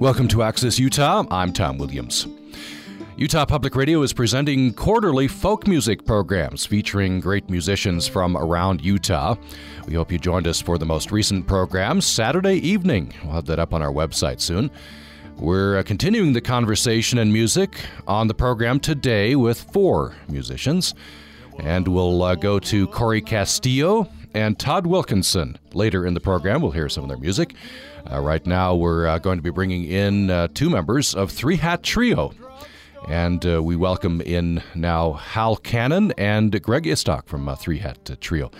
Welcome to Access Utah. I'm Tom Williams. Utah Public Radio is presenting quarterly folk music programs featuring great musicians from around Utah. We hope you joined us for the most recent program Saturday evening. We'll have that up on our website soon. We're uh, continuing the conversation and music on the program today with four musicians. And we'll uh, go to Cory Castillo and Todd Wilkinson later in the program. We'll hear some of their music. Uh, right now, we're uh, going to be bringing in uh, two members of Three Hat Trio. And uh, we welcome in now Hal Cannon and Greg Istock from uh, Three Hat uh, Trio.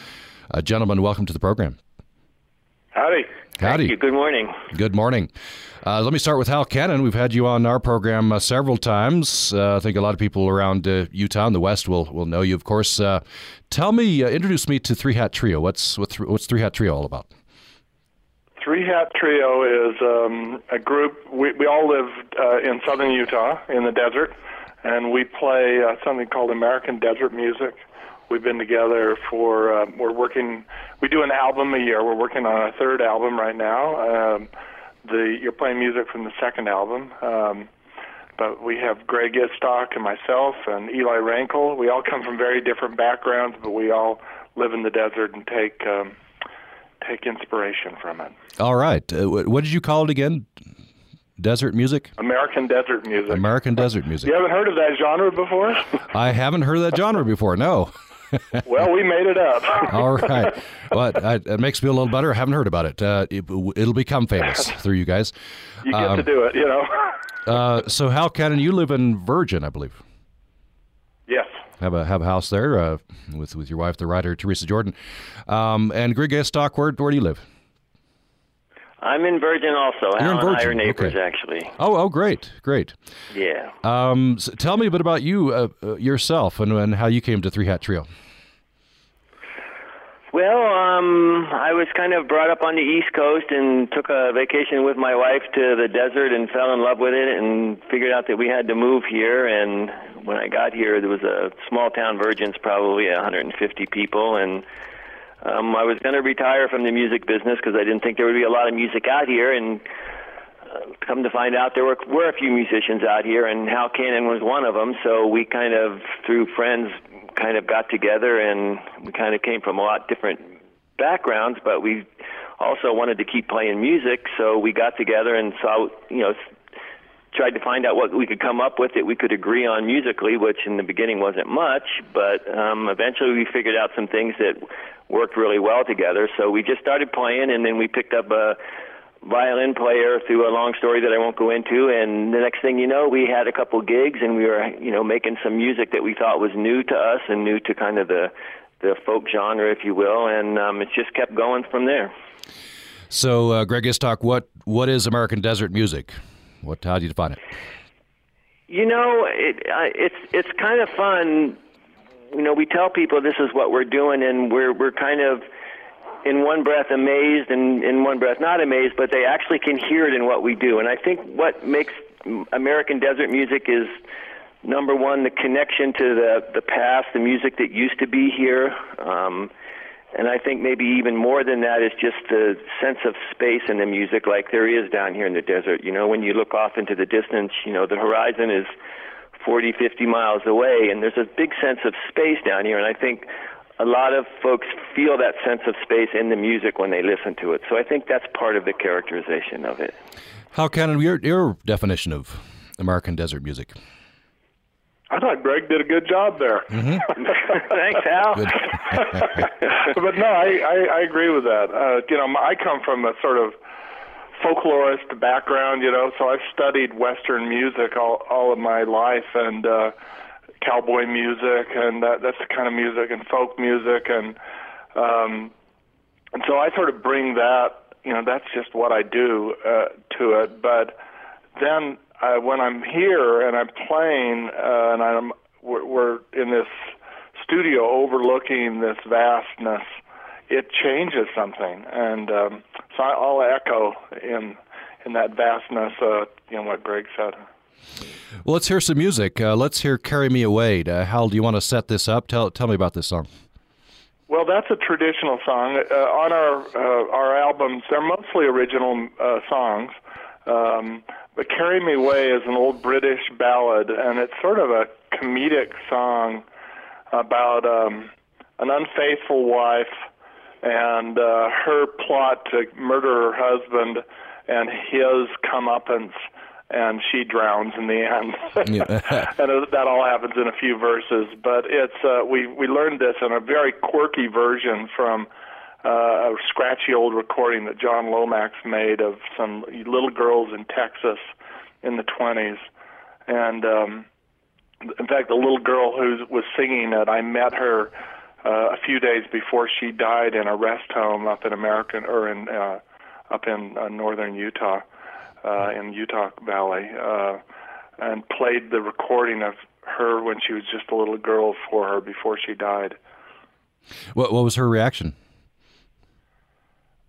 gentlemen, welcome to the program. Howdy. Howdy. Thank you. Good morning. Good morning. Uh, let me start with Hal Cannon. We've had you on our program uh, several times. Uh, I think a lot of people around Utah and the West will, will know you, of course. tell me, introduce me to Three Hat Trio. What's what's, what's Three Hat Trio all about? Three Hat Trio is um, a group. We, we all live uh, in southern Utah in the desert, and we play uh, something called American Desert Music. We've been together for, uh, we're working, we do an album a year. We're working on our third album right now. Um, the You're playing music from the second album. Um, but we have Greg Istock and myself and Eli Wrankle. We all come from very different backgrounds, but we all live in the desert and take um, take inspiration from it. All right. Uh, what did you call it again? Desert music? American desert music. American desert music. You haven't heard of that genre before? I haven't heard of that genre before, no. well, we made it up. All right. Well, it, it, makes me a little better. I haven't heard about it. Uh, it will become famous through you guys. You get um, to do it, you know. uh, so, Hal Cannon, you live in Virgin, I believe. Yes have a have a house there uh, with with your wife, the writer Teresa Jordan, um, and Greg Istock. Where where do you live? I'm in Virgin also. You're in Virgin. neighbors, okay. actually. Oh, oh, great, great. Yeah. Um, so tell me a bit about you uh, uh, yourself and, and how you came to Three Hat Trio. Well, um, I was kind of brought up on the East Coast and took a vacation with my wife to the desert and fell in love with it and figured out that we had to move here. And when I got here, there was a small town, Virgin's probably 150 people, and um, I was going to retire from the music business because I didn't think there would be a lot of music out here. And uh, come to find out, there were were a few musicians out here, and Hal Cannon was one of them. So we kind of, through friends, kind of got together, and we kind of came from a lot different backgrounds, but we also wanted to keep playing music. So we got together and saw, you know, tried to find out what we could come up with that we could agree on musically, which in the beginning wasn't much, but um, eventually we figured out some things that worked really well together. So we just started playing, and then we picked up a violin player through a long story that I won't go into. And the next thing you know, we had a couple gigs, and we were, you know, making some music that we thought was new to us and new to kind of the the folk genre, if you will, and um, it just kept going from there. So, uh, Greg Istock, what what is American desert music? What how do you define it? You know, it, uh, it's it's kind of fun. You know, we tell people this is what we're doing, and we're we're kind of in one breath amazed and in one breath not amazed, but they actually can hear it in what we do. And I think what makes American desert music is number one the connection to the the past, the music that used to be here. Um, and I think maybe even more than that is just the sense of space in the music, like there is down here in the desert. You know, when you look off into the distance, you know, the horizon is 40, 50 miles away, and there's a big sense of space down here. And I think a lot of folks feel that sense of space in the music when they listen to it. So I think that's part of the characterization of it. Hal Cannon, your, your definition of American desert music? I thought Greg did a good job there. Mm-hmm. Thanks, Al. but no, I, I, I agree with that. Uh, you know, I come from a sort of folklorist background, you know, so I've studied Western music all, all of my life and uh, cowboy music, and that, that's the kind of music, and folk music, and um, and so I sort of bring that, you know, that's just what I do uh, to it. But then uh, when I'm here and I'm playing uh, and I'm we're, we're in this studio overlooking this vastness, it changes something, and um, so I'll echo in in that vastness. Uh, you know what Greg said. Well, let's hear some music. Uh, let's hear "Carry Me Away." Uh, Hal, do you want to set this up? Tell tell me about this song. Well, that's a traditional song. Uh, on our uh, our albums, they're mostly original uh, songs, Um, but "Carry Me Away" is an old British ballad, and it's sort of a comedic song about um, an unfaithful wife and uh, her plot to murder her husband and his comeuppance and she drowns in the end. and that all happens in a few verses. But it's uh, we we learned this in a very quirky version from uh, a scratchy old recording that John Lomax made of some little girls in Texas in the 20s. And um, in fact, the little girl who was singing it, I met her uh, a few days before she died in a rest home up in American or in uh, up in uh, northern Utah uh, in Utah Valley, uh, and played the recording of her when she was just a little girl for her before she died. What What was her reaction?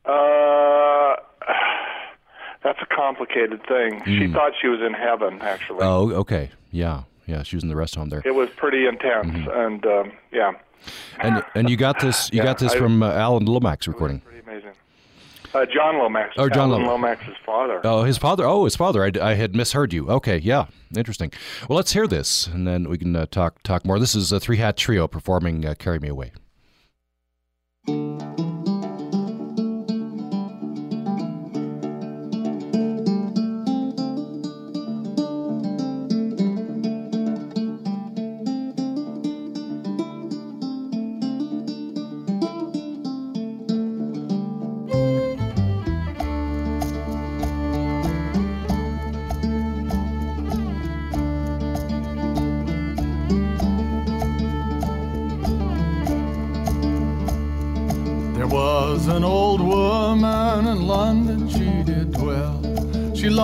Uh, that's a complicated thing. Mm. She hmm. thought she was in heaven, actually. Oh, okay, yeah, yeah. She was in the rest home there. It was pretty intense, mm-hmm. and um, yeah. And and you got this you yeah, got this I, from uh, Alan Lomax recording. Pretty amazing. Uh, John Lomax. Oh, John Alan Lomax's father. Oh, his father. Oh, his father. I, I had misheard you. Okay, yeah, interesting. Well, let's hear this, and then we can uh, talk talk more. This is a three hat trio performing uh, "Carry Me Away."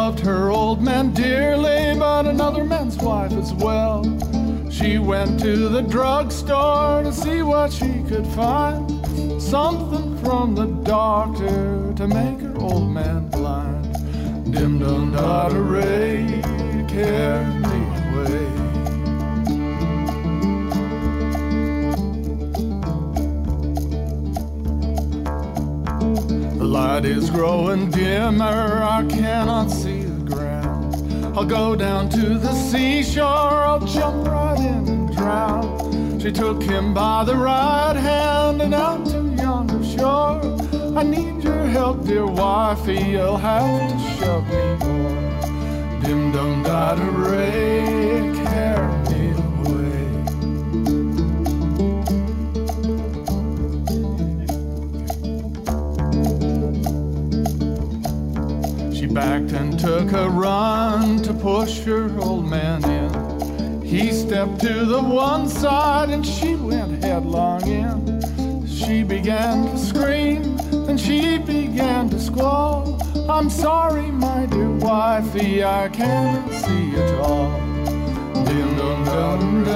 Loved her old man dearly, but another man's wife as well. She went to the drugstore to see what she could find. Something from the doctor to make her old man blind. Dim dum da da ray, carry light is growing dimmer, I cannot see the ground. I'll go down to the seashore, I'll jump right in and drown. She took him by the right hand and out to yonder shore. I need your help, dear wifey, you'll have to shove me more. Dim dum da da ray, backed and took a run to push her old man in. He stepped to the one side and she went headlong in. She began to scream and she began to squall. I'm sorry, my dear wifey, I can't see at all. Dum dum dum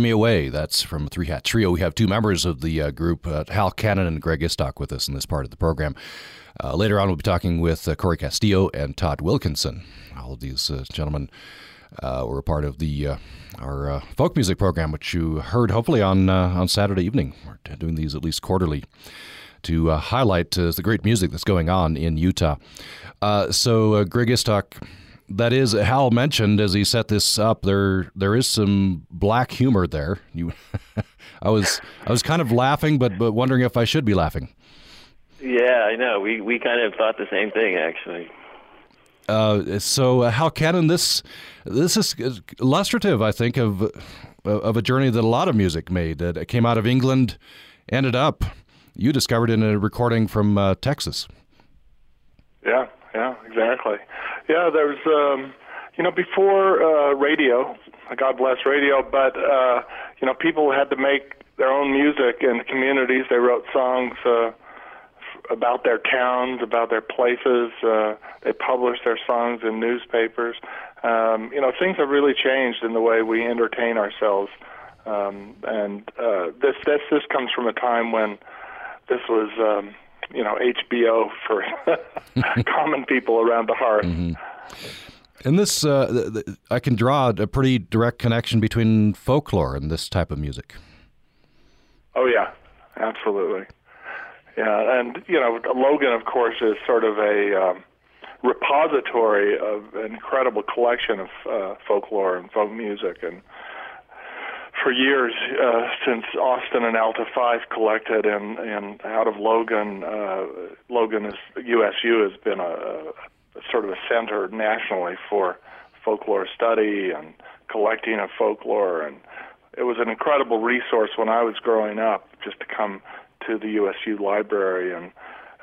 Me Away. That's from Three Hat Trio. We have two members of the uh, group, uh, Hal Cannon and Greg Istock, with us in this part of the program. Uh, later on, we'll be talking with uh, Cory Castillo and Todd Wilkinson. All of these uh, gentlemen uh, were a part of the our folk music program, which you heard hopefully on on Saturday evening. We're doing these at least quarterly to highlight the great music that's going on in Utah. so, Greg Istock that is Hal mentioned as he set this up. There there is some black humor there. You, I was I was kind of laughing, but but wondering if I should be laughing. Yeah, I know. We we kind of thought the same thing actually. Uh, so uh, Hal Cannon, this this is illustrative, I think, of of a journey that a lot of music made. That came out of England, ended up you discovered in a recording from uh, Texas. Yeah, yeah, exactly. Yeah, there's, um, you know, before uh, radio, God bless radio, but, uh, you know, people had to make their own music in the communities. They wrote songs uh, about their towns, about their places. Uh, they publish their songs in newspapers. Um, you know, things have really changed in the way we entertain ourselves. Um, and uh, this this this comes from a time when this was um, you know HBO for common people around the hearth. Mm-hmm. And this, uh, th- th- I can draw a pretty direct connection between folklore and this type of music. Oh yeah, absolutely. Yeah, and you know, Logan, of course, is sort of a um, repository of an incredible collection of uh, folklore and folk music, and for years uh, since Austin and Alta Fife collected, and and out of Logan, uh, Logan is USU has been a, a sort of a center nationally for folklore study and collecting of folklore, and it was an incredible resource when I was growing up, just to come to the USU library and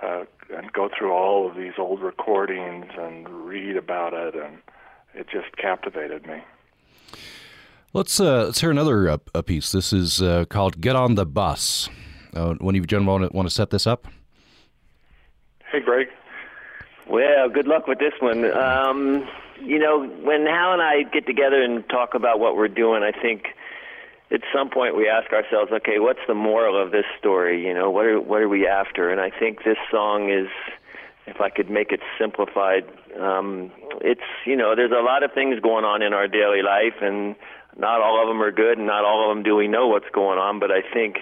uh, and go through all of these old recordings and read about it, and it just captivated me. Let's uh, let's hear another uh, a piece. This is uh, called "Get on the Bus." Uh, one of you gentlemen want to, want to set this up? Hey, Greg. Well, good luck with this one. Um, you know, when Hal and I get together and talk about what we're doing, I think at some point we ask ourselves, okay, what's the moral of this story? You know, what are what are we after? And I think this song is, if I could make it simplified, um, it's you know, there's a lot of things going on in our daily life, and not all of them are good, and not all of them do we know what's going on. But I think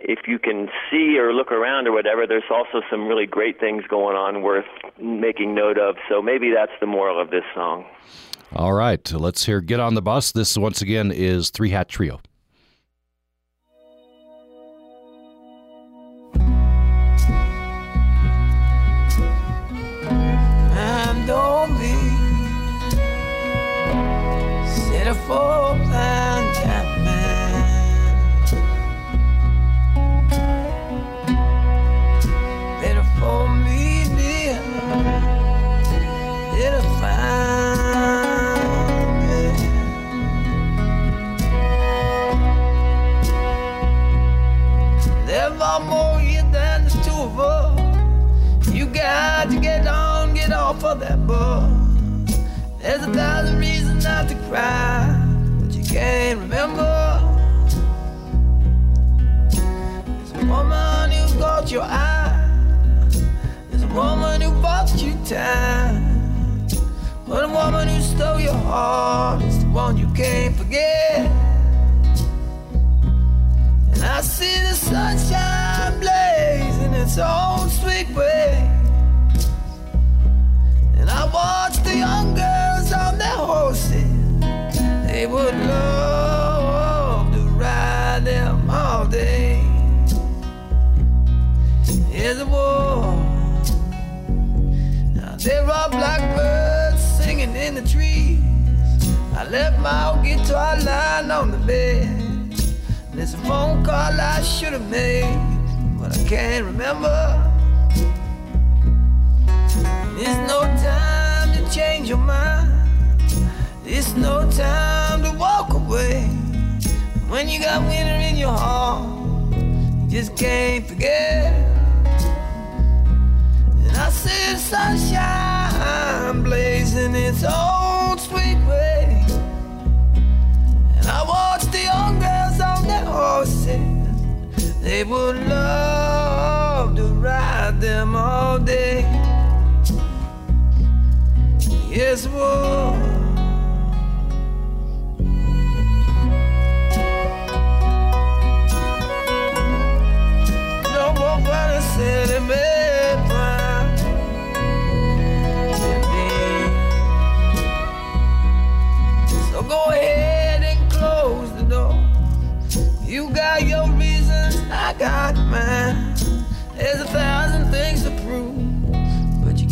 if you can see or look around or whatever, there's also some really great things going on worth making note of. So maybe that's the moral of this song. All right, let's hear Get on the Bus. This, once again, is Three Hat Trio. Time. But a woman who stole your heart is the one you can't forget. And I see the sunshine blaze in its own sweet way. Left my old guitar lying on the bed. There's a phone call I should have made, but I can't remember. There's no time to change your mind. There's no time to walk away. When you got winter in your heart, you just can't forget. And I see sunshine blazing its own They would love to ride them all day. Yes, would.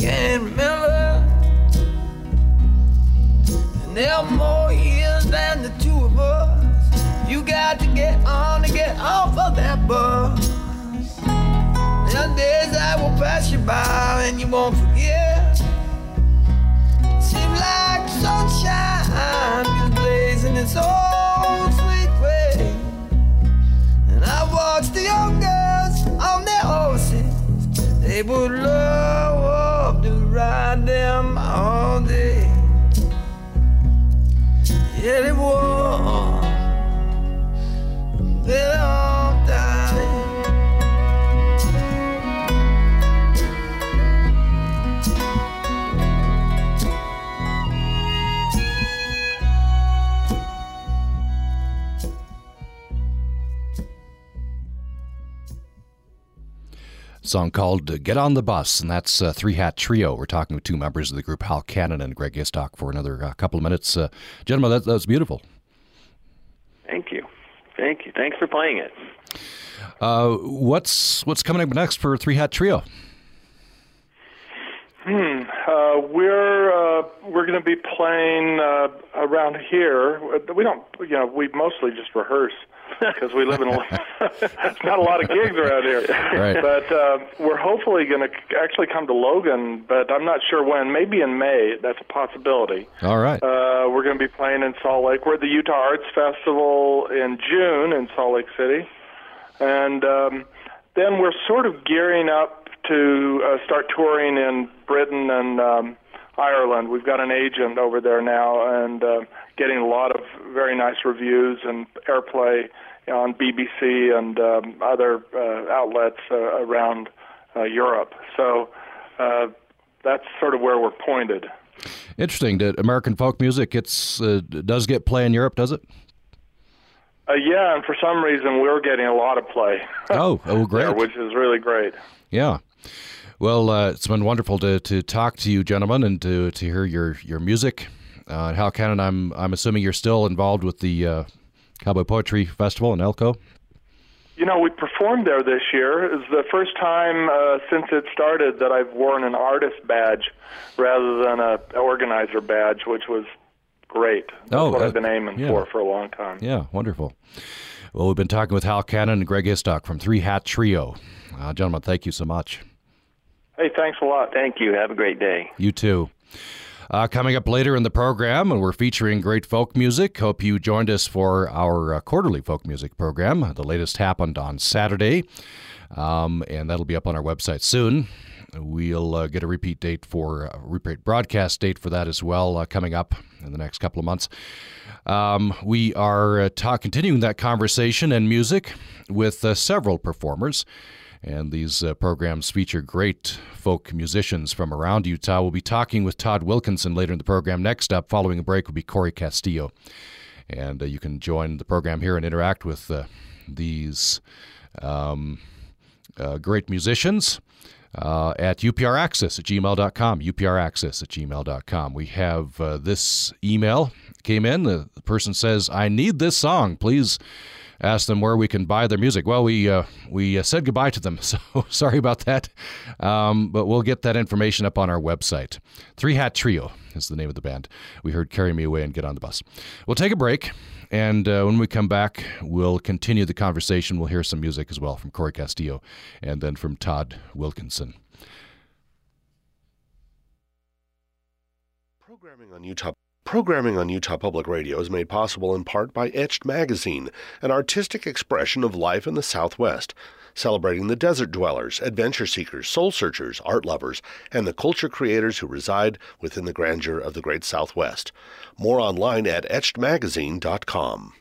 Can't remember. And there are more years than the two of us. You got to get on and get off of that bus. Are days I will pass you by and you won't forget. Seems like sunshine is blazing its own sweet way. And I watch the young girls on their horses. They would love ride them all day. Yeah, they would. They song called Get on the Bus, and that's uh, Three Hat Trio. We're talking with two members of the group, Hal Cannon and Greg Istock, for another uh, couple of minutes. Uh, gentlemen, that, that was beautiful. Thank you. Thank you. Thanks for playing it. Uh, what's what's coming up next for Three Hat Trio? Hmm. Uh, we're uh, we're going to be playing uh, around here. We don't, you know, we mostly just rehearse because we live in a not a lot of gigs around here. Right. But uh, we're hopefully going to actually come to Logan, but I'm not sure when. Maybe in May. That's a possibility. All right. Uh, we're going to be playing in Salt Lake. We're at the Utah Arts Festival in June in Salt Lake City, and um, then we're sort of gearing up to uh, start touring in Britain and um, Ireland. We've got an agent over there now, and uh, getting a lot of very nice reviews and airplay on BBC and um, other uh, outlets uh, around uh, Europe. So uh, that's sort of where we're pointed. Interesting. That American folk music it's uh, does get play in Europe, does it? Uh, yeah, and for some reason we're getting a lot of play. Oh, oh, great. which is really great. Yeah. Well, uh, it's been wonderful to, to talk to you, gentlemen, and to, to hear your your music. Uh, Hal Cannon, I'm I'm assuming you're still involved with the uh, Cowboy Poetry Festival in Elko. You know, we performed there this year. It's the first time uh, since it started that I've worn an artist badge rather than a organizer badge, which was great. That's Oh, what uh, I've been aiming yeah. for for a long time. Yeah, wonderful. Well, we've been talking with Hal Cannon and Greg Istock from Three Hat Trio. Uh, gentlemen, thank you so much. Hey, thanks a lot. Thank you. Have a great day. You too. Uh, coming up later in the program, and we're featuring great folk music. Hope you joined us for our uh, quarterly folk music program. The latest happened on Saturday, um, and that'll be up on our website soon. We'll uh, get a repeat date for a repeat broadcast date for that as well uh, coming up in the next couple of months. Um, we are uh, ta- continuing that conversation and music with uh, several performers. And these uh, programs feature great folk musicians from around Utah. We'll be talking with Todd Wilkinson later in the program. Next up, following a break, will be Cory Castillo. And uh, you can join the program here and interact with uh, these um, uh, great musicians uh, at upraccess at gmail.com. upraccess at gmail.com. We have uh, this email came in. The, the person says, I need this song. Please ask them where we can buy their music. Well, we uh, we uh, said goodbye to them, so sorry about that. Um, but we'll get that information up on our website. Three Hat Trio is the name of the band. We heard "Carry Me Away" and "Get on the Bus." We'll take a break, and uh, when we come back, we'll continue the conversation. We'll hear some music as well from Cory Castillo, and then from Todd Wilkinson. Programming on Utah Programming on Utah Public Radio is made possible in part by Etched Magazine, an artistic expression of life in the Southwest, celebrating the desert dwellers, adventure seekers, soul searchers, art lovers, and the culture creators who reside within the grandeur of the Great Southwest. More online at etchedmagazine.com.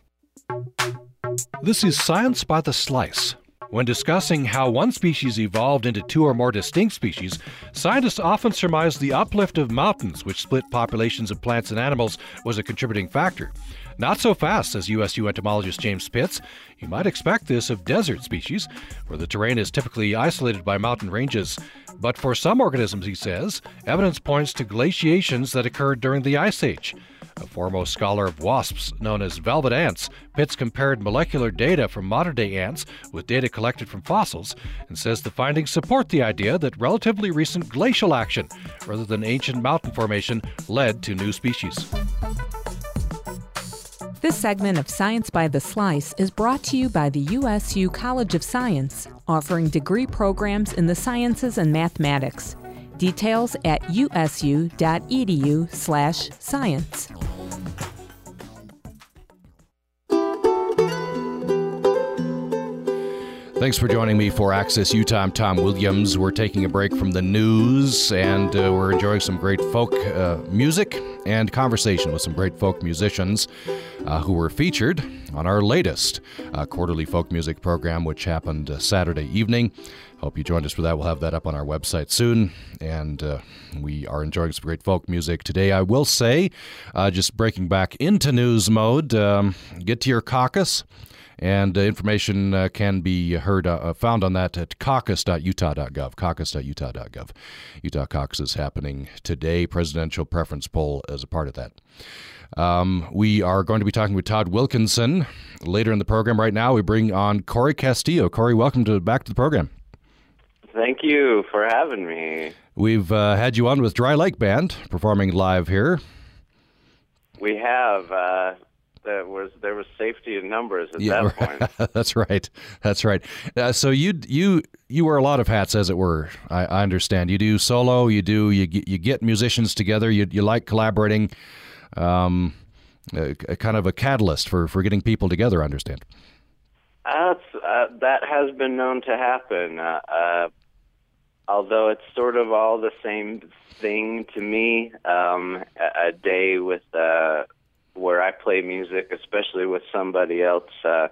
This is Science by the Slice. When discussing how one species evolved into two or more distinct species, scientists often surmise the uplift of mountains, which split populations of plants and animals, was a contributing factor. Not so fast, says USU entomologist James Pitts. You might expect this of desert species, where the terrain is typically isolated by mountain ranges. But for some organisms, he says, evidence points to glaciations that occurred during the Ice Age. A foremost scholar of wasps known as velvet ants, Pitts compared molecular data from modern day ants with data collected from fossils and says the findings support the idea that relatively recent glacial action, rather than ancient mountain formation, led to new species. This segment of Science by the Slice is brought to you by the USU College of Science, offering degree programs in the sciences and mathematics. Details at usu.edu/science. Thanks for joining me for Access Utah. I'm Tom Williams. We're taking a break from the news and uh, we're enjoying some great folk uh, music and conversation with some great folk musicians uh, who were featured on our latest uh, quarterly folk music program, which happened uh, Saturday evening. Hope you joined us for that. We'll have that up on our website soon. And uh, we are enjoying some great folk music today. I will say, just breaking back into news mode, um, get to your caucus and uh, information uh, can be heard uh, uh found on that at caucus.utah.gov. Caucus.utah.gov. Utah caucus is happening today. Presidential preference poll as a part of that. Um, we are going to be talking with Todd Wilkinson later in the program. Right now, we bring on Cory Castillo. Cory, welcome to back to the program. Thank you for having me. We've uh, had you on with Dry Lake Band performing live here. We have. There was there was safety in numbers at yeah, that point. that's right. That's right. Uh, so you you you wear a lot of hats, as it were. I, I understand. You do solo. You do you you get musicians together. You you like collaborating. Um, a, a kind of a catalyst for for getting people together. I understand. Uh, uh, that has been known to happen. Uh, uh, although it's sort of all the same thing to me. Um, a, a day with uh, where I play music, especially with somebody else, uh,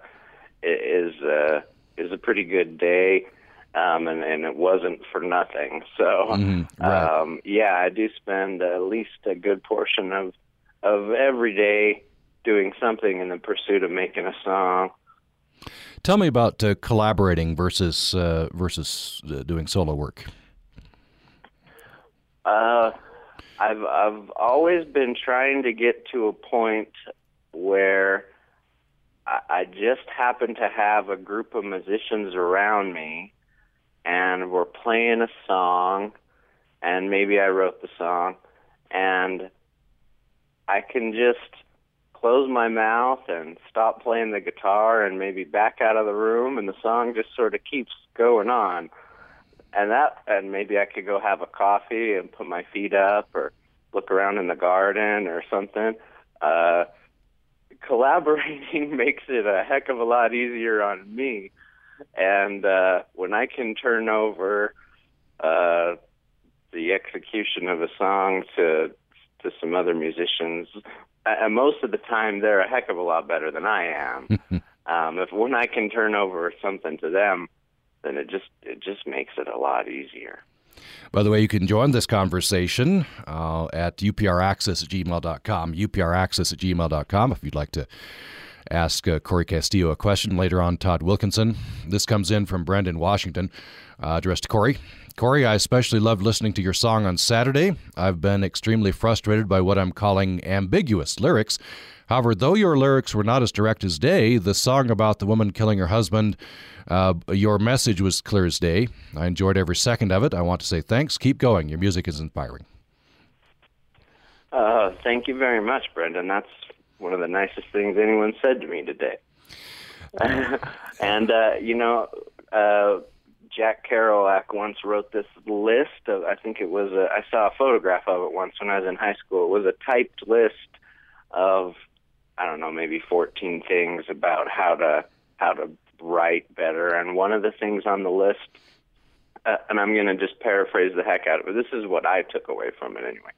is uh, is a pretty good day. Um, and, and it wasn't for nothing. So, mm-hmm, right. um, yeah, I do spend at least a good portion of of every day doing something in the pursuit of making a song. Tell me about uh, collaborating versus uh, versus uh, doing solo work. Uh, I've I've always been trying to get to a point where I, I just happen to have a group of musicians around me, and we're playing a song, and maybe I wrote the song, and I can just close my mouth and stop playing the guitar and maybe back out of the room and the song just sort of keeps going on and that and maybe I could go have a coffee and put my feet up or look around in the garden or something. Uh, collaborating makes it a heck of a lot easier on me, and uh, when I can turn over uh, the execution of a song to to some other musicians, and most of the time they're a heck of a lot better than I am. um, if when I can turn over something to them then it just it just makes it a lot easier. By the way, you can join this conversation uh, at upraccess at gmail.com, upraccess at gmail.com if you'd like to ask uh, Cory Castillo a question. Later on, Todd Wilkinson. This comes in from Brendan Washington, uh, addressed to Cory. Cory, I especially loved listening to your song on Saturday. I've been extremely frustrated by what I'm calling ambiguous lyrics. However, though your lyrics were not as direct as day, the song about the woman killing her husband uh, your message was clear as day. I enjoyed every second of it. I want to say thanks. Keep going. Your music is inspiring. Uh, thank you very much, Brendan. That's one of the nicest things anyone said to me today. and, uh, you know, uh, Jack Kerouac once wrote this list of, I think it was, a, I saw a photograph of it once when I was in high school. It was a typed list of, I don't know, maybe 14 things about how to, how to write better. And one of the things on the list, uh, and I'm going to just paraphrase the heck out of it. This is what I took away from it anyway.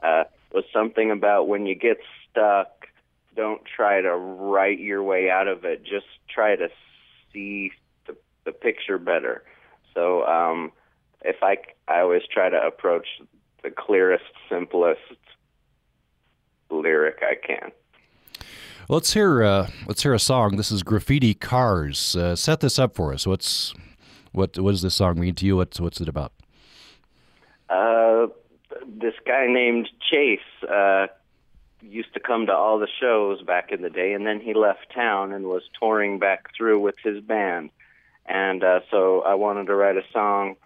Uh, was something about when you get stuck, don't try to write your way out of it. Just try to see the, the picture better. So um, if I, I always try to approach the clearest, simplest lyric I can. Let's hear uh, let's hear a song. This is Graffiti Cars. Uh, set this up for us. What's what what does this song mean to you? What's what's it about? Uh, this guy named Chase uh, used to come to all the shows back in the day, and then he left town and was touring back through with his band. And uh, so I wanted to write a song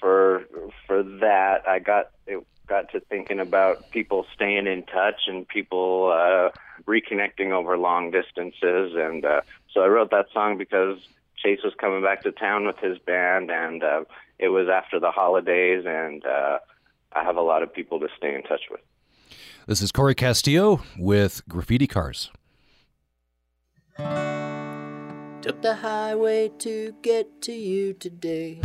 for for that. I got it got to thinking about people staying in touch and people uh, reconnecting over long distances. And uh, so I wrote that song because Chase was coming back to town with his band, and uh, it was after the holidays, and uh, I have a lot of people to stay in touch with. This is Cory Castillo with Graffiti Cars. Took the highway to get to you today.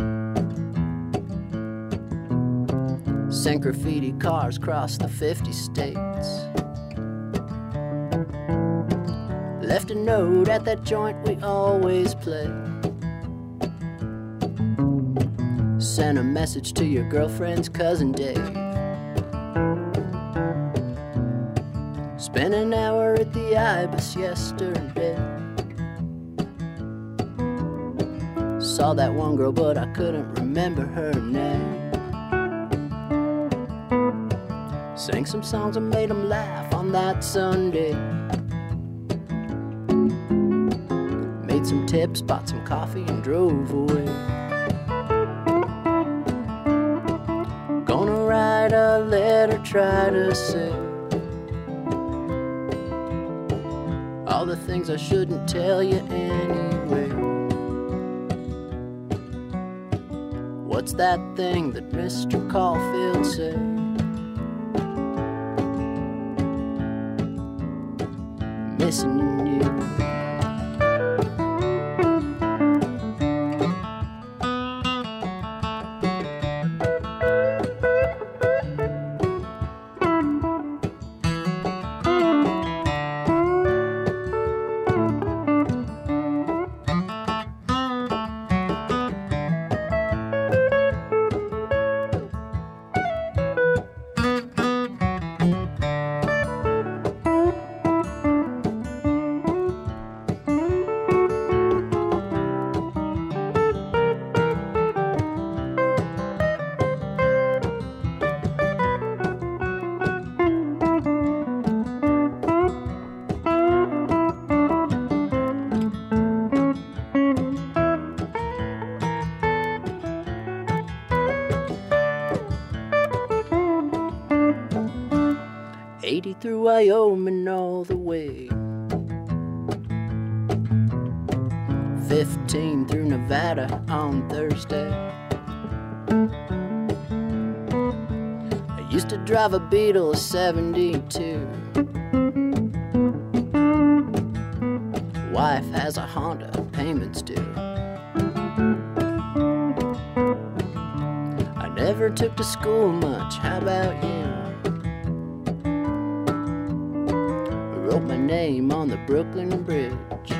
Sent graffiti cars across the 50 states. Left a note at that joint we always play. Sent a message to your girlfriend's cousin Dave. Spent an hour at the Ibis yesterday. Saw that one girl, but I couldn't remember her name. Sang some songs and made them laugh on that Sunday. Made some tips, bought some coffee, and drove away. Gonna write a letter, try to say all the things I shouldn't tell you anyway. What's that thing that Mr. Caulfield said? 15 through Nevada on Thursday. I used to drive a Beetle 72. Wife has a Honda, payments due. I never took to school much, how about you? I wrote my name on the Brooklyn Bridge.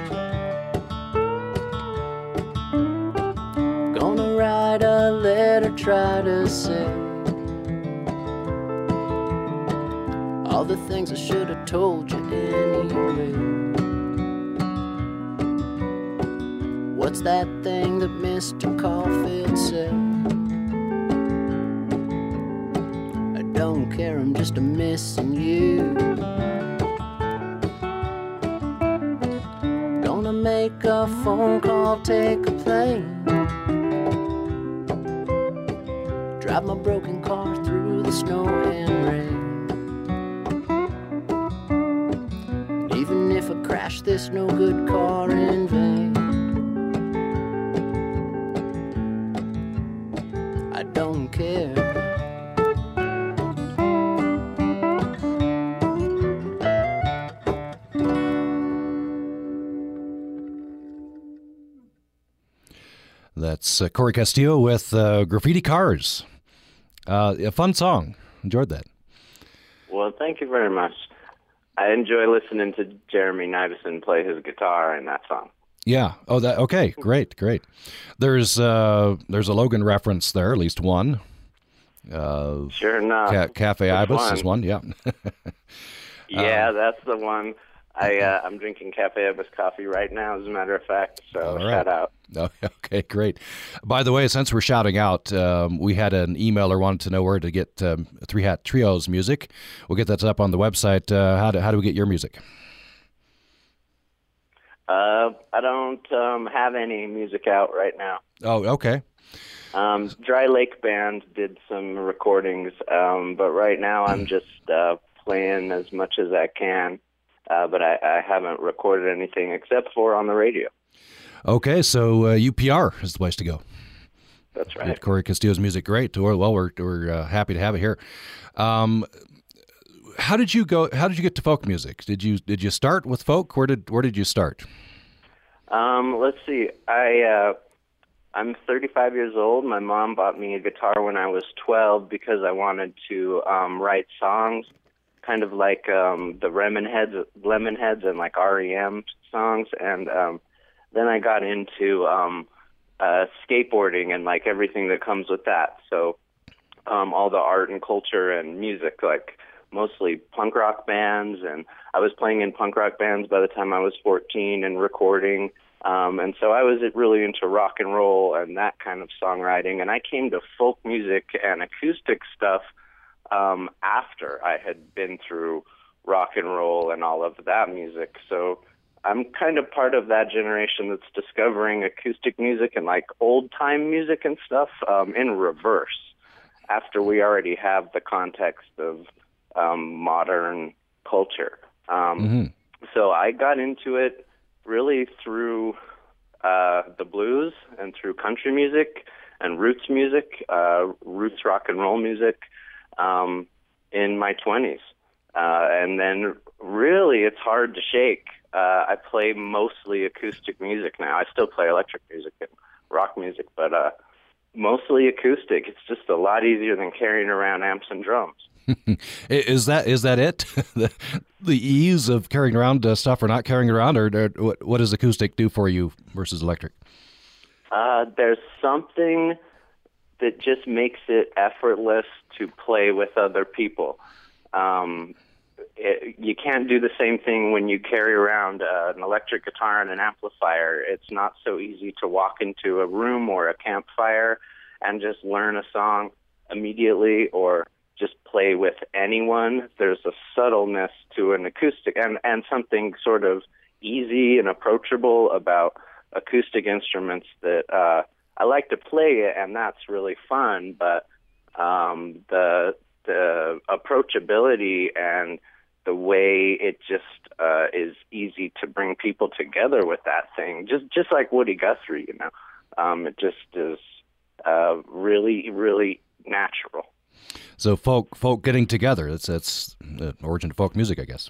Try to say all the things I should have told you anyway. What's that thing that Mr. Caulfield said? I don't care, I'm just a missing you. Gonna make a phone call, take a Uh, Cory Castillo with uh, Graffiti Cars. Uh, a fun song. Enjoyed that. Well, thank you very much. I enjoy listening to Jeremy Nivison play his guitar in that song. Yeah. Oh, that okay. Great, great. There's uh, there's a Logan reference there, at least one. Uh, Sure enough. Ca- Cafe Ibis is one? one. Yeah. Yeah, that's the one. I uh, I'm drinking Cafe Ibis coffee right now, as a matter of fact. So right. shout out. Okay, great. By the way, since we're shouting out, um, we had an emailer wanted to know where to get um, Three Hat Trios music. We'll get that up on the website. Uh, how do how do we get your music? Uh, I don't um, have any music out right now. Oh, okay. Um, Dry Lake Band did some recordings, um, but right now I'm just uh, playing as much as I can. Uh, but I, I haven't recorded anything except for on the radio. Okay, so uh, UPR is the place to go. That's right. Get Cory Castillo's music. Great. Well, well we're we're uh, happy to have it here. Um, how did you go? How did you get to folk music? Did you did you start with folk? Where did where did you start? Um, let's see. I uh, I'm 35 years old. My mom bought me a guitar when I was 12 because I wanted to um, write songs, kind of like um, the Lemonheads, Lemonheads, and like REM songs. And um, then I got into um, uh, skateboarding and like everything that comes with that. So um, all the art and culture and music, like mostly punk rock bands, and I was playing in punk rock bands by the time I was 14 and recording. Um, and so I was really into rock and roll and that kind of songwriting. And I came to folk music and acoustic stuff um, after I had been through rock and roll and all of that music. So I'm kind of part of that generation that's discovering acoustic music and like old time music and stuff um, in reverse after we already have the context of um, modern culture. Um, Mm-hmm. So I got into it really through uh, the blues and through country music and roots music, uh, roots rock and roll music um, in my 20s. Uh, and then really it's hard to shake. Uh, I play mostly acoustic music now. I still play electric music and rock music, but uh, mostly acoustic. It's just a lot easier than carrying around amps and drums. is that is that it? the, the ease of carrying around uh, stuff or not carrying around, or, or what, what does acoustic do for you versus electric? Uh, there's something that just makes it effortless to play with other people. Um, it, you can't do the same thing when you carry around uh, an electric guitar and an amplifier. It's not so easy to walk into a room or a campfire and just learn a song immediately or just play with anyone. There's a subtleness to an acoustic and, and something sort of easy and approachable about acoustic instruments that uh, I like to play it, and that's really fun. But um, the the approachability and the way it just uh, is easy to bring people together with that thing, just just like Woody Guthrie, you know, um, it just is uh, really really natural. So folk folk getting together. That's that's the origin of folk music, I guess.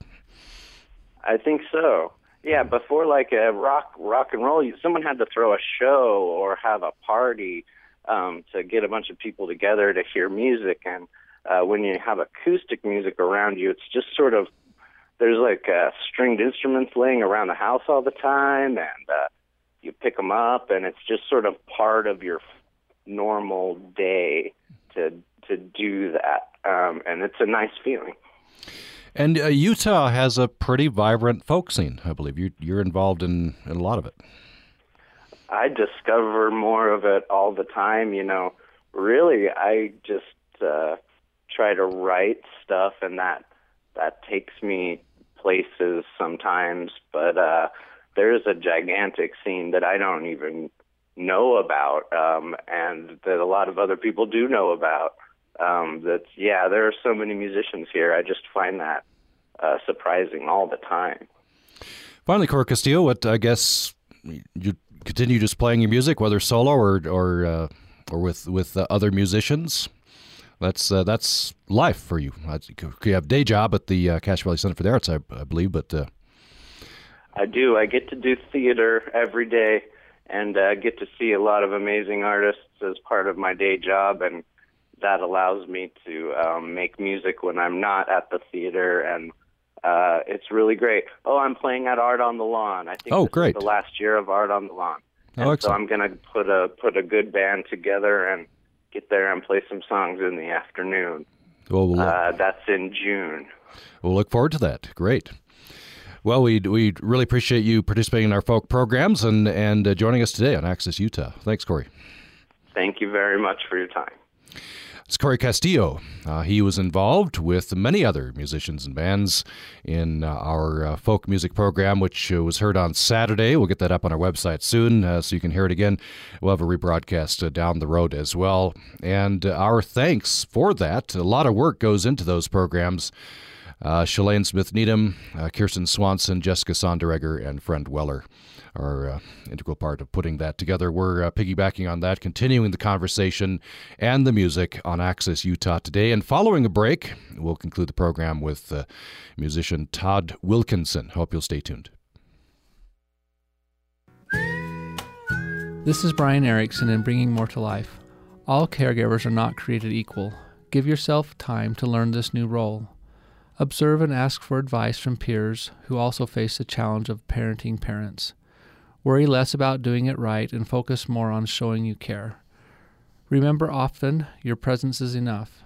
I think so. Yeah, before like a rock rock and roll, someone had to throw a show or have a party um, to get a bunch of people together to hear music. And uh, when you have acoustic music around you, it's just sort of there's like uh, stringed instruments laying around the house all the time, and uh, you pick them up, and it's just sort of part of your normal day to to do that, um, and it's a nice feeling. And uh, Utah has a pretty vibrant folk scene, I believe. You, you're involved in, in a lot of it. I discover more of it all the time. You know, really, I just uh, try to write stuff, and that that takes me places sometimes. But uh, there's a gigantic scene that I don't even know about, um, and that a lot of other people do know about. Um, yeah, there are so many musicians here. I just find that uh, surprising all the time. Finally, Cory Castillo, what I guess you continue just playing your music, whether solo or or uh, or with with uh, other musicians. That's uh, that's life for you. You have a day job at the uh, Cache Valley Center for the Arts, I, I believe, but uh, I do. I get to do theater every day, and uh, get to see a lot of amazing artists as part of my day job, and that allows me to um, make music when I'm not at the theater, and uh, it's really great. Oh, I'm playing at Art on the Lawn. I think oh, great. the last year of Art on the Lawn. Oh, so I'm going to put a put a good band together and get there and play some songs in the afternoon. Well, we'll uh, that's in June. We'll look forward to that. Great. Well, we we really appreciate you participating in our folk programs and and uh, joining us today on Access Utah. Thanks, Cory. Thank you very much for your time. It's Cory Castillo. Uh, he was involved with many other musicians and bands in uh, our uh, folk music program, which uh, was heard on Saturday. We'll get that up on our website soon uh, so you can hear it again. We'll have a rebroadcast uh, down the road as well. And our thanks for that. A lot of work goes into those programs. Uh, Shalane Smith Needham, Kirsten Swanson, Jessica Sonderegger, and Friend Weller are uh, integral part of putting that together. We're uh, piggybacking on that, continuing the conversation and the music on Access Utah today. And following a break, we'll conclude the program with uh, musician Todd Wilkinson. Hope you'll stay tuned. This is Brian Erickson in Bringing More to Life. All caregivers are not created equal. Give yourself time to learn this new role. Observe and ask for advice from peers who also face the challenge of parenting parents. Worry less about doing it right and focus more on showing you care. Remember often your presence is enough.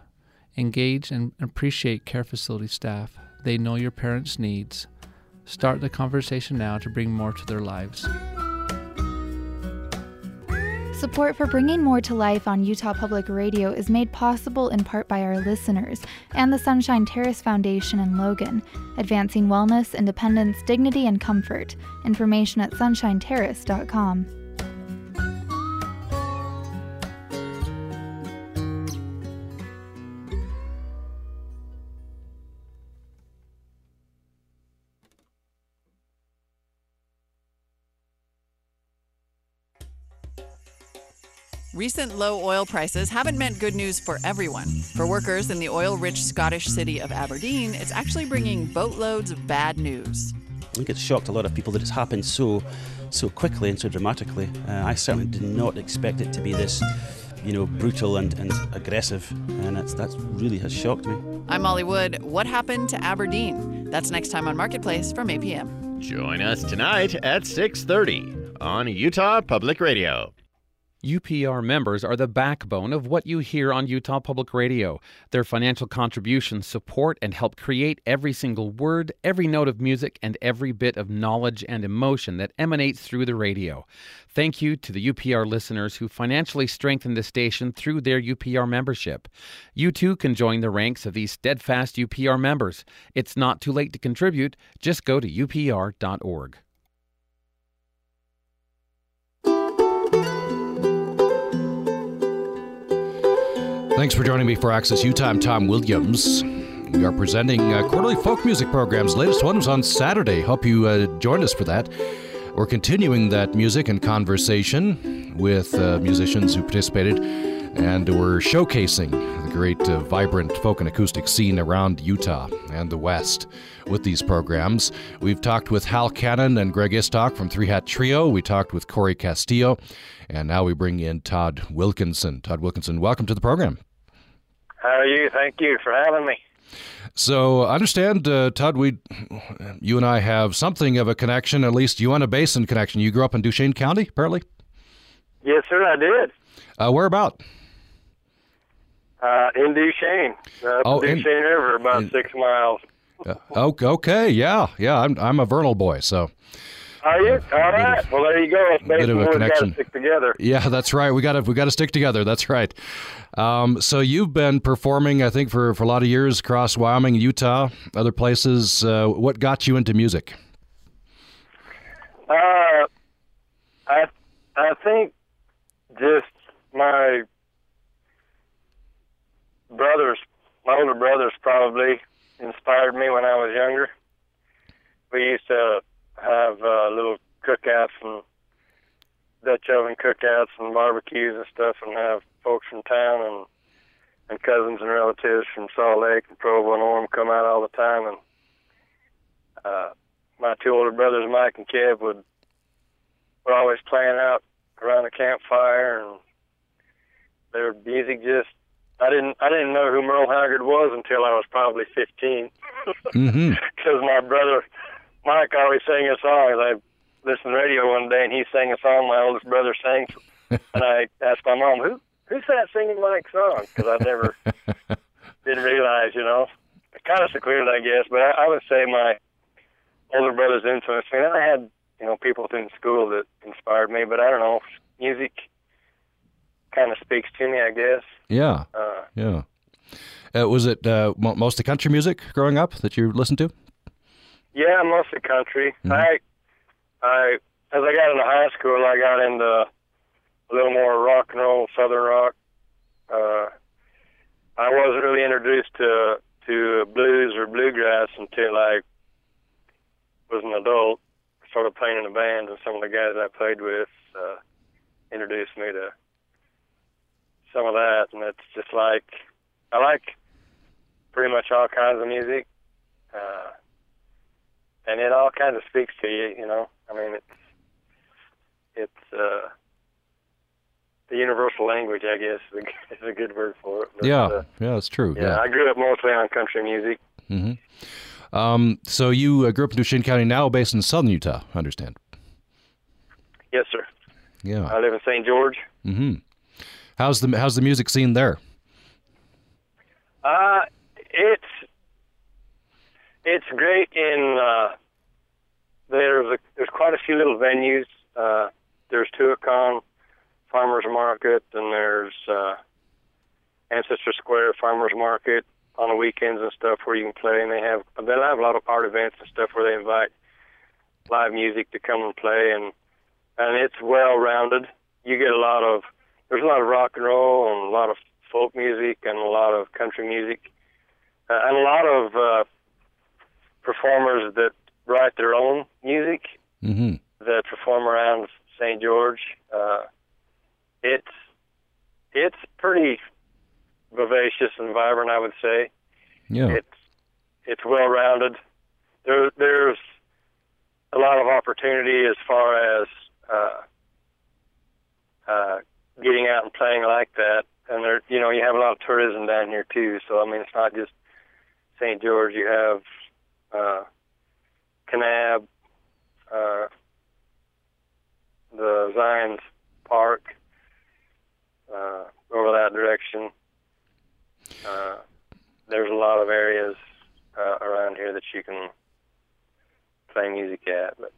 Engage and appreciate care facility staff. They know your parents' needs. Start the conversation now to bring more to their lives. Support for Bringing More to Life on Utah Public Radio is made possible in part by our listeners and the Sunshine Terrace Foundation in Logan, advancing wellness, independence, dignity, and comfort. Information at sunshineterrace.com. Recent low oil prices haven't meant good news for everyone. For workers in the oil rich Scottish city of Aberdeen, it's actually bringing boatloads of bad news. I think it's shocked a lot of people that it's happened so so quickly and so dramatically. Uh, I certainly did not expect it to be this, you know, brutal and, and aggressive, and that's that really has shocked me. I'm Molly Wood. What happened to Aberdeen? That's next time on Marketplace from 8 p.m. Join us tonight at 6:30 on Utah Public Radio. UPR members are the backbone of what you hear on Utah Public Radio. Their financial contributions support and help create every single word, every note of music, and every bit of knowledge and emotion that emanates through the radio. Thank you to the UPR listeners who financially strengthen the station through their UPR membership. You too can join the ranks of these steadfast UPR members. It's not too late to contribute. Just go to upr.org. Thanks for joining me for Access Utah. I'm Tom Williams. We are presenting uh, quarterly folk music programs. Latest one was on Saturday. Hope you uh, joined us for that. We're continuing that music and conversation with uh, musicians who participated, and we're showcasing the great, uh, vibrant folk and acoustic scene around Utah and the West with these programs. We've talked with Hal Cannon and Greg Istock from 3hattrio. We talked with Cory Castillo, and now we bring in Todd Wilkinson. Todd Wilkinson, welcome to the program. How are you? Thank you for having me. So, I understand, uh, Todd, we, you and I have something of a connection, at least you and a Basin connection. You grew up in Duchesne County, apparently? Yes, sir, I did. Uh, where about? Uh, in Duchesne. Uh, Oh, in- Duchesne River, about in- six miles. Uh, okay, okay, yeah, yeah. I'm I'm a vernal boy, so Are you? All right. Well, there you go. It's bit of a basically got to connection. stick together. yeah, that's right. We got to we got to stick together. That's right. Um, so you've been performing, I think, for for a lot of years across Wyoming, Utah, other places. Uh, what got you into music? Uh, I I think just my brothers, my older brothers, probably inspired me when I was younger. We used to have uh, little cookouts and Dutch oven cookouts and barbecues and stuff, and have folks from town and and cousins and relatives from Salt Lake and Provo and Orem come out all the time. And uh, my two older brothers, Mike and Kev, would were always playing out around the campfire, and their music just. I didn't. I didn't know who Merle Haggard was until I was probably 15 Mm-hmm. because my brother Mike always sang a song. I listened to the radio one day and he sang a song my oldest brother sang, and I asked my mom, "Who who's that singing Mike's song?" Because I never didn't realize, you know. Kind of secluded, I guess, but I, I would say my older brothers influenced me. And I had, you know, people in school that inspired me, but I don't know, music kind of speaks to me, I guess. Yeah, Uh, yeah. Uh, was it uh, mo- most of the country music growing up that you listened to? Yeah, mostly country. I, I, as I got into high school, I got into a little more rock and roll, southern rock. Uh, I wasn't really introduced to to blues or bluegrass until I was an adult. Started playing in a band, and some of the guys I played with uh, introduced me to some of that, and it's just like I like pretty much all kinds of music. Uh, and it all kind of speaks to you, you know. I mean, it's it's uh, the universal language, I guess, is a, is a good word for it. But, yeah, uh, yeah, that's true. yeah, I grew up mostly on country music. Mm-hmm. Um, so you uh, grew up in Duchesne County, now based in southern Utah, I understand. Yes, sir. Yeah. I live in St. George. Mm-hmm. How's the how's the music scene there? Uh, it's it's great in uh, there's a, there's quite a few little venues. Uh, there's Tuacahn Farmers Market, and there's uh, Ancestor Square Farmers Market on the weekends and stuff where you can play. And they have they'll have a lot of art events and stuff where they invite live music to come and play, and and it's well rounded. You get a lot of there's a lot of rock and roll and a lot of folk music and a lot of country music uh, and a lot of uh, performers that write their own music Mm-hmm. that perform around St. George. Uh, it's it's pretty vivacious and vibrant, I would say. Yeah. It's it's well rounded. There there's a lot of opportunity as far as uh, uh, getting out and playing like that. And there, you know, you have a lot of tourism down here too. So I mean, it's not just St. George. You have uh, Kanab, uh, the Zions Park, uh, over that direction. Uh, there's a lot of areas uh, around here that you can play music at. But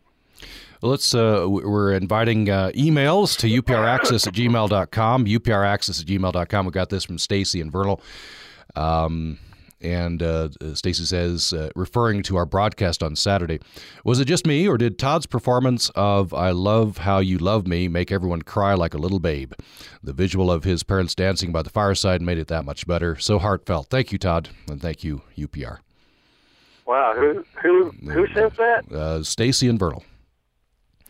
let's. Uh, we're inviting uh, emails to upraccess at gmail.com. upraccess at gmail.com. We got this from Stacy and Vernal. Um, and uh, Stacy says, uh, referring to our broadcast on Saturday, was it just me, or did Todd's performance of "I Love How You Love Me" make everyone cry like a little babe? The visual of his parents dancing by the fireside made it that much better. So heartfelt. Thank you, Todd, and thank you, UPR. wow, who who who sent that? Uh, Stacy and Vernal.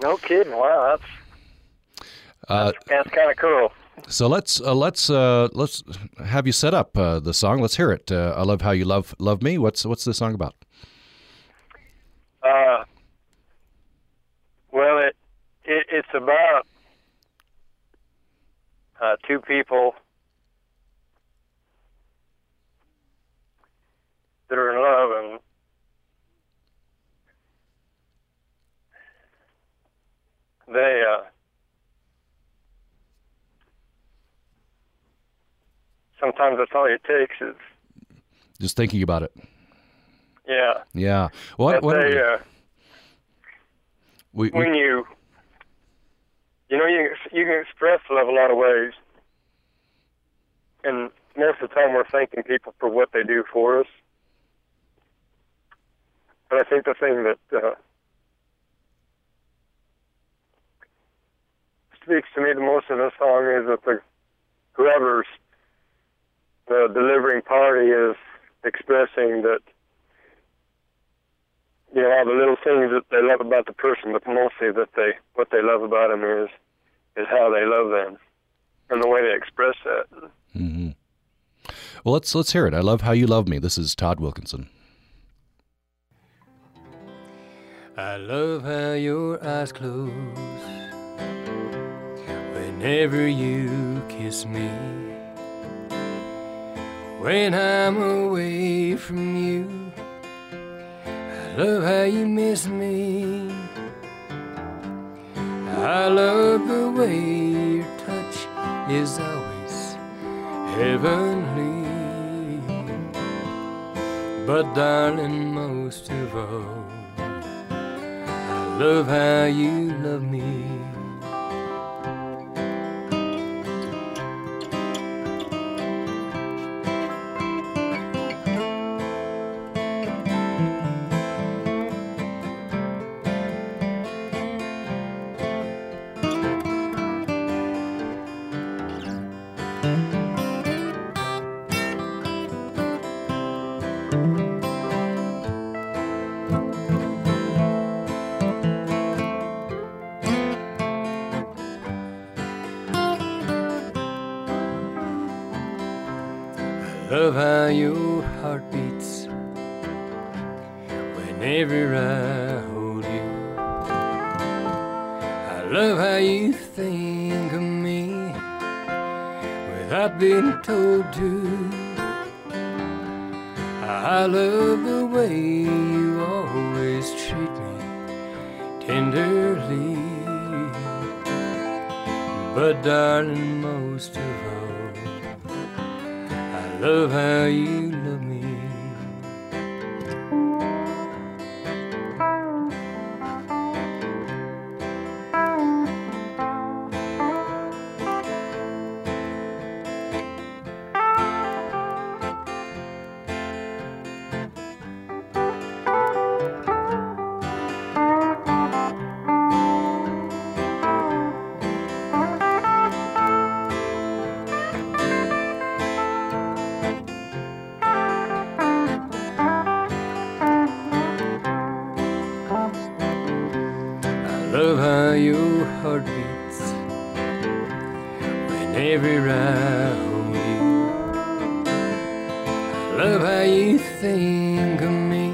No kidding. Wow, that's Uh, that's kind of cool. So let's uh, let's uh, let's have you set up uh, the song. Let's hear it. Uh, I love how you love love me. What's what's the song about? Uh, well, it, it it's about uh, two people that are in love, and they uh, sometimes that's all it takes is Just thinking about it. yeah. Yeah. What? what they, uh, we, we- when you you know you you can express love a lot of ways, and most of the time we're thanking people for what they do for us. But I think the thing that uh, speaks to me the most in this song is that the whoever's the delivering party is expressing that you know all the little things that they love about the person, but mostly that they what they love about them is is how they love them and the way they express that. hmm Well, let's let's hear it. I love how you love me. This is Todd Wilkinson. I love how your eyes close whenever you kiss me. When I'm away from you, I love how you miss me. I love the way your touch is always heavenly. But darling, most of all, I love how you love me. Love how your heart beats whenever I hold you. I love how you think of me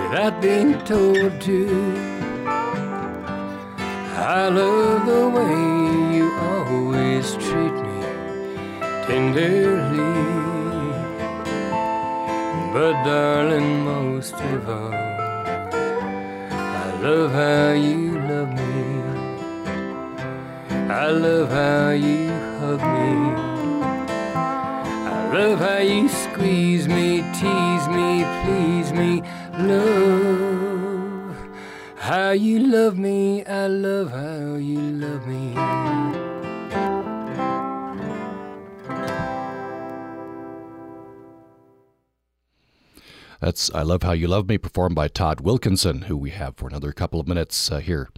without being told to. I love the way you always treat me tenderly. But darling, most of all, love how you love me. I love how you hug me. I love how you squeeze me, tease me, please me. Love how you love me. I love how you love me. That's I Love How You Love Me, performed by Todd Wilkinson, who we have for another couple of minutes uh, here.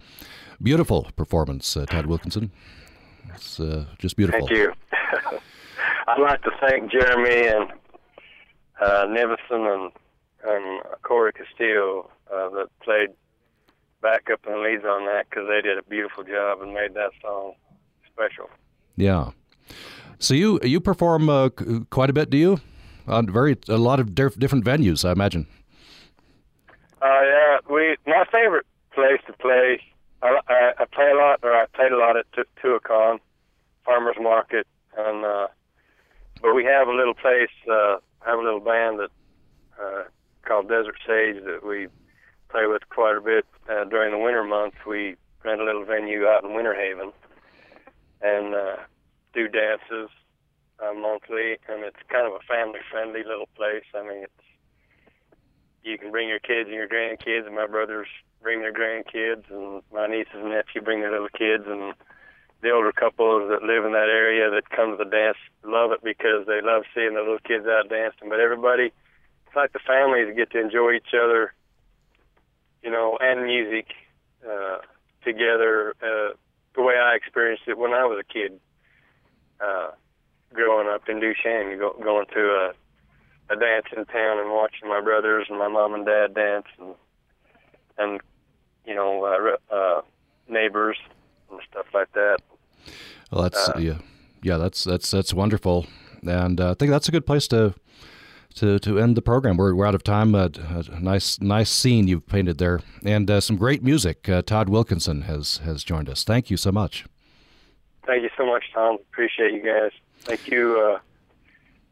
Beautiful performance, uh, Todd Wilkinson. It's uh, just beautiful. Thank you. I'd like to thank Jeremy and uh, Nevison and, and Cory Castillo uh, that played backup and leads on that because they did a beautiful job and made that song special. Yeah. So you you perform uh, quite a bit, do you? On very a lot of diff- different venues, I imagine. Uh, yeah, we my favorite place to play. I, I, I play a lot, or I played a lot at Tu- Tuacahn Farmers Market, and uh, but we have a little place. Uh, have a little band that uh, called Desert Sage that we play with quite a bit uh, during the winter months. We rent a little venue out in Winter Haven and uh, do dances uh, monthly, and it's kind of a family-friendly little place. I mean, it's you can bring your kids and your grandkids, and my brothers bring their grandkids, and my nieces and nephew bring their little kids, and the older couples that live in that area that come to the dance love it because they love seeing the little kids out dancing. But everybody, it's like the families get to enjoy each other, you know, and music uh, together. Uh, the way I experienced it when I was a kid, uh, growing up in Duchesne, go, going to a a dance in town and watching my brothers and my mom and dad dance and and you know uh, uh, neighbors and stuff like that. Well, that's Uh, yeah, yeah. That's that's that's wonderful, and uh, I think that's a good place to to to end the program. We're we're out of time. Uh, a nice nice scene you've painted there, and uh, some great music. Uh, Todd Wilkinson has has joined us. Thank you so much. Thank you so much, Tom. Appreciate you guys. Thank you, uh,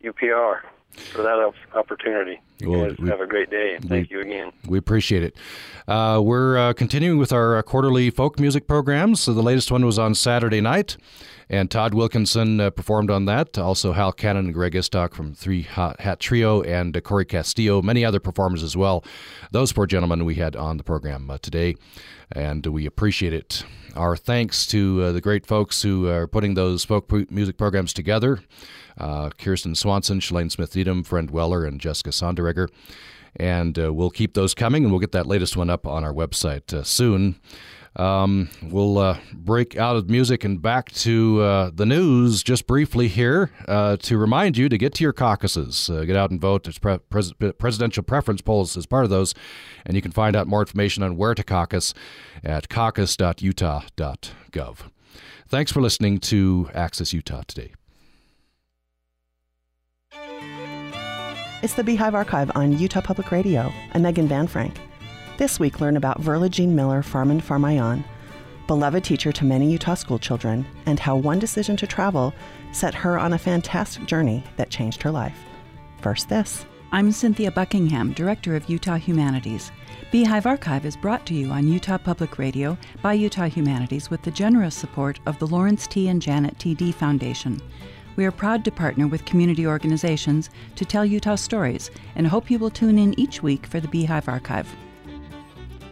UPR, for that op- opportunity. Well, we- have a great day, and thank we- you again. We appreciate it. Uh, we're uh, continuing with our uh, quarterly folk music programs. So the latest one was on Saturday night, and Todd Wilkinson uh, performed on that. Also, Hal Cannon and Greg Istock from Three Hot Hat Trio, and uh, Cory Castillo, many other performers as well. Those four gentlemen we had on the program uh, today, and we appreciate it. Our thanks to uh, the great folks who are putting those folk music programs together. Uh, Kirsten Swanson, Shalane Smith Needham, Friend Weller, and Jessica Sonderegger. And uh, we'll keep those coming, and we'll get that latest one up on our website soon. Um, we'll uh, break out of music and back to uh, the news just briefly here uh, to remind you to get to your caucuses. Uh, get out and vote. There's pre- pres- presidential preference polls as part of those, and you can find out more information on where to caucus at caucus.utah.gov. Thanks for listening to Access Utah today. It's the Beehive Archive on Utah Public Radio. I'm Megan Van Frank. This week, learn about Verla Jean Miller Farman Farmayan, beloved teacher to many Utah school children, and how one decision to travel set her on a fantastic journey that changed her life. First, this. I'm Cynthia Buckingham, Director of Utah Humanities. Beehive Archive is brought to you on Utah Public Radio by Utah Humanities with the generous support of the Lawrence T. and Janet T. Dee Foundation. We are proud to partner with community organizations to tell Utah stories and hope you will tune in each week for the Beehive Archive.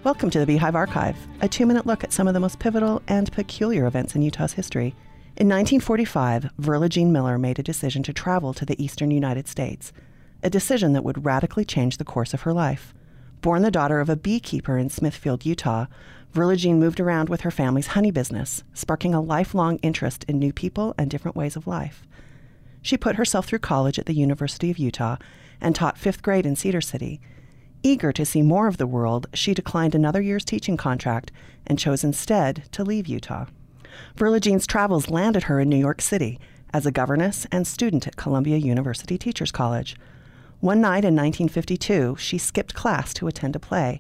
Welcome to the Beehive Archive, a two minute look at some of the most pivotal and peculiar events in Utah's history. In 1945, Verla Jean Miller made a decision to travel to the eastern United States, a decision that would radically change the course of her life. Born the daughter of a beekeeper in Smithfield, Utah, Verla Jean moved around with her family's honey business, sparking a lifelong interest in new people and different ways of life. She put herself through college at the University of Utah and taught fifth grade in Cedar City. Eager to see more of the world, she declined another year's teaching contract and chose instead to leave Utah. Verla Jean's travels landed her in New York City as a governess and student at Columbia University Teachers College. One night in 1952, she skipped class to attend a play.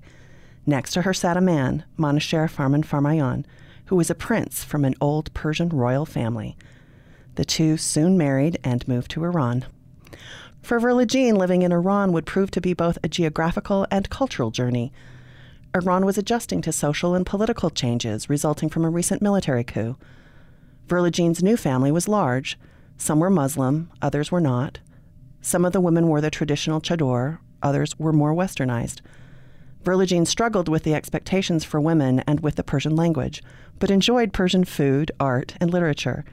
Next to her sat a man, Monasher Farman Farmayon, who was a prince from an old Persian royal family. The two soon married and moved to Iran. For Verla Jean, living in Iran would prove to be both a geographical and cultural journey. Iran was adjusting to social and political changes resulting from a recent military coup. Verla Jean's new family was large. Some were Muslim, others were not. Some of the women wore the traditional chador, others were more westernized. Verla Jean struggled with the expectations for women and with the Persian language, but enjoyed Persian food, art, and literature.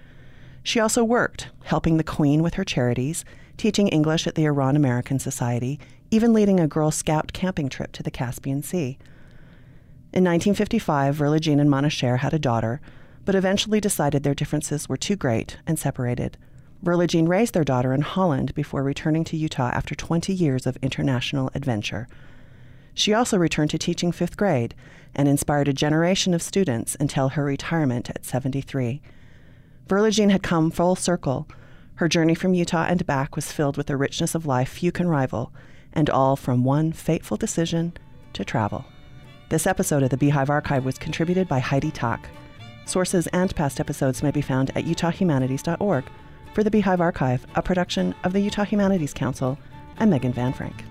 She also worked, helping the Queen with her charities, teaching English at the Iran American Society, even leading a Girl Scout camping trip to the Caspian Sea. In 1955, Verla Jean and Monasher had a daughter, but eventually decided their differences were too great and separated. Verla Jean raised their daughter in Holland before returning to Utah after 20 years of international adventure. She also returned to teaching fifth grade and inspired a generation of students until her retirement at 73. Verla Jean had come full circle. Her journey from Utah and back was filled with a richness of life few can rival, and all from one fateful decision to travel. This episode of the Beehive Archive was contributed by Heidi Tack. Sources and past episodes may be found at utahhumanities.org for the Beehive Archive, a production of the Utah Humanities Council. I'm Megan Van Frank.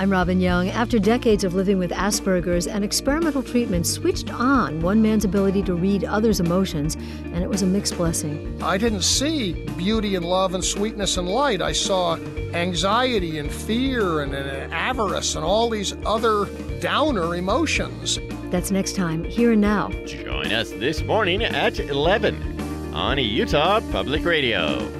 I'm Robin Young. After decades of living with Asperger's, an experimental treatment switched on one man's ability to read others' emotions, and it was a mixed blessing. I didn't see beauty and love and sweetness and light. I saw anxiety and fear and, and avarice and all these other downer emotions. That's next time, here and now. Join us this morning at 11 on Utah Public Radio.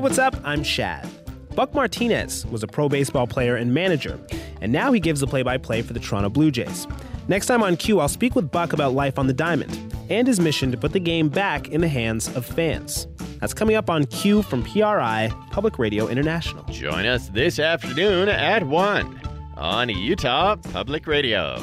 What's up? I'm Shad. Buck Martinez was a pro baseball player and manager, and now he gives the play by play for the Toronto Blue Jays. Next time on Q, I'll speak with Buck about life on the diamond and his mission to put the game back in the hands of fans. That's coming up on Q from PRI, Public Radio International. Join us this afternoon at 1 on Utah Public Radio.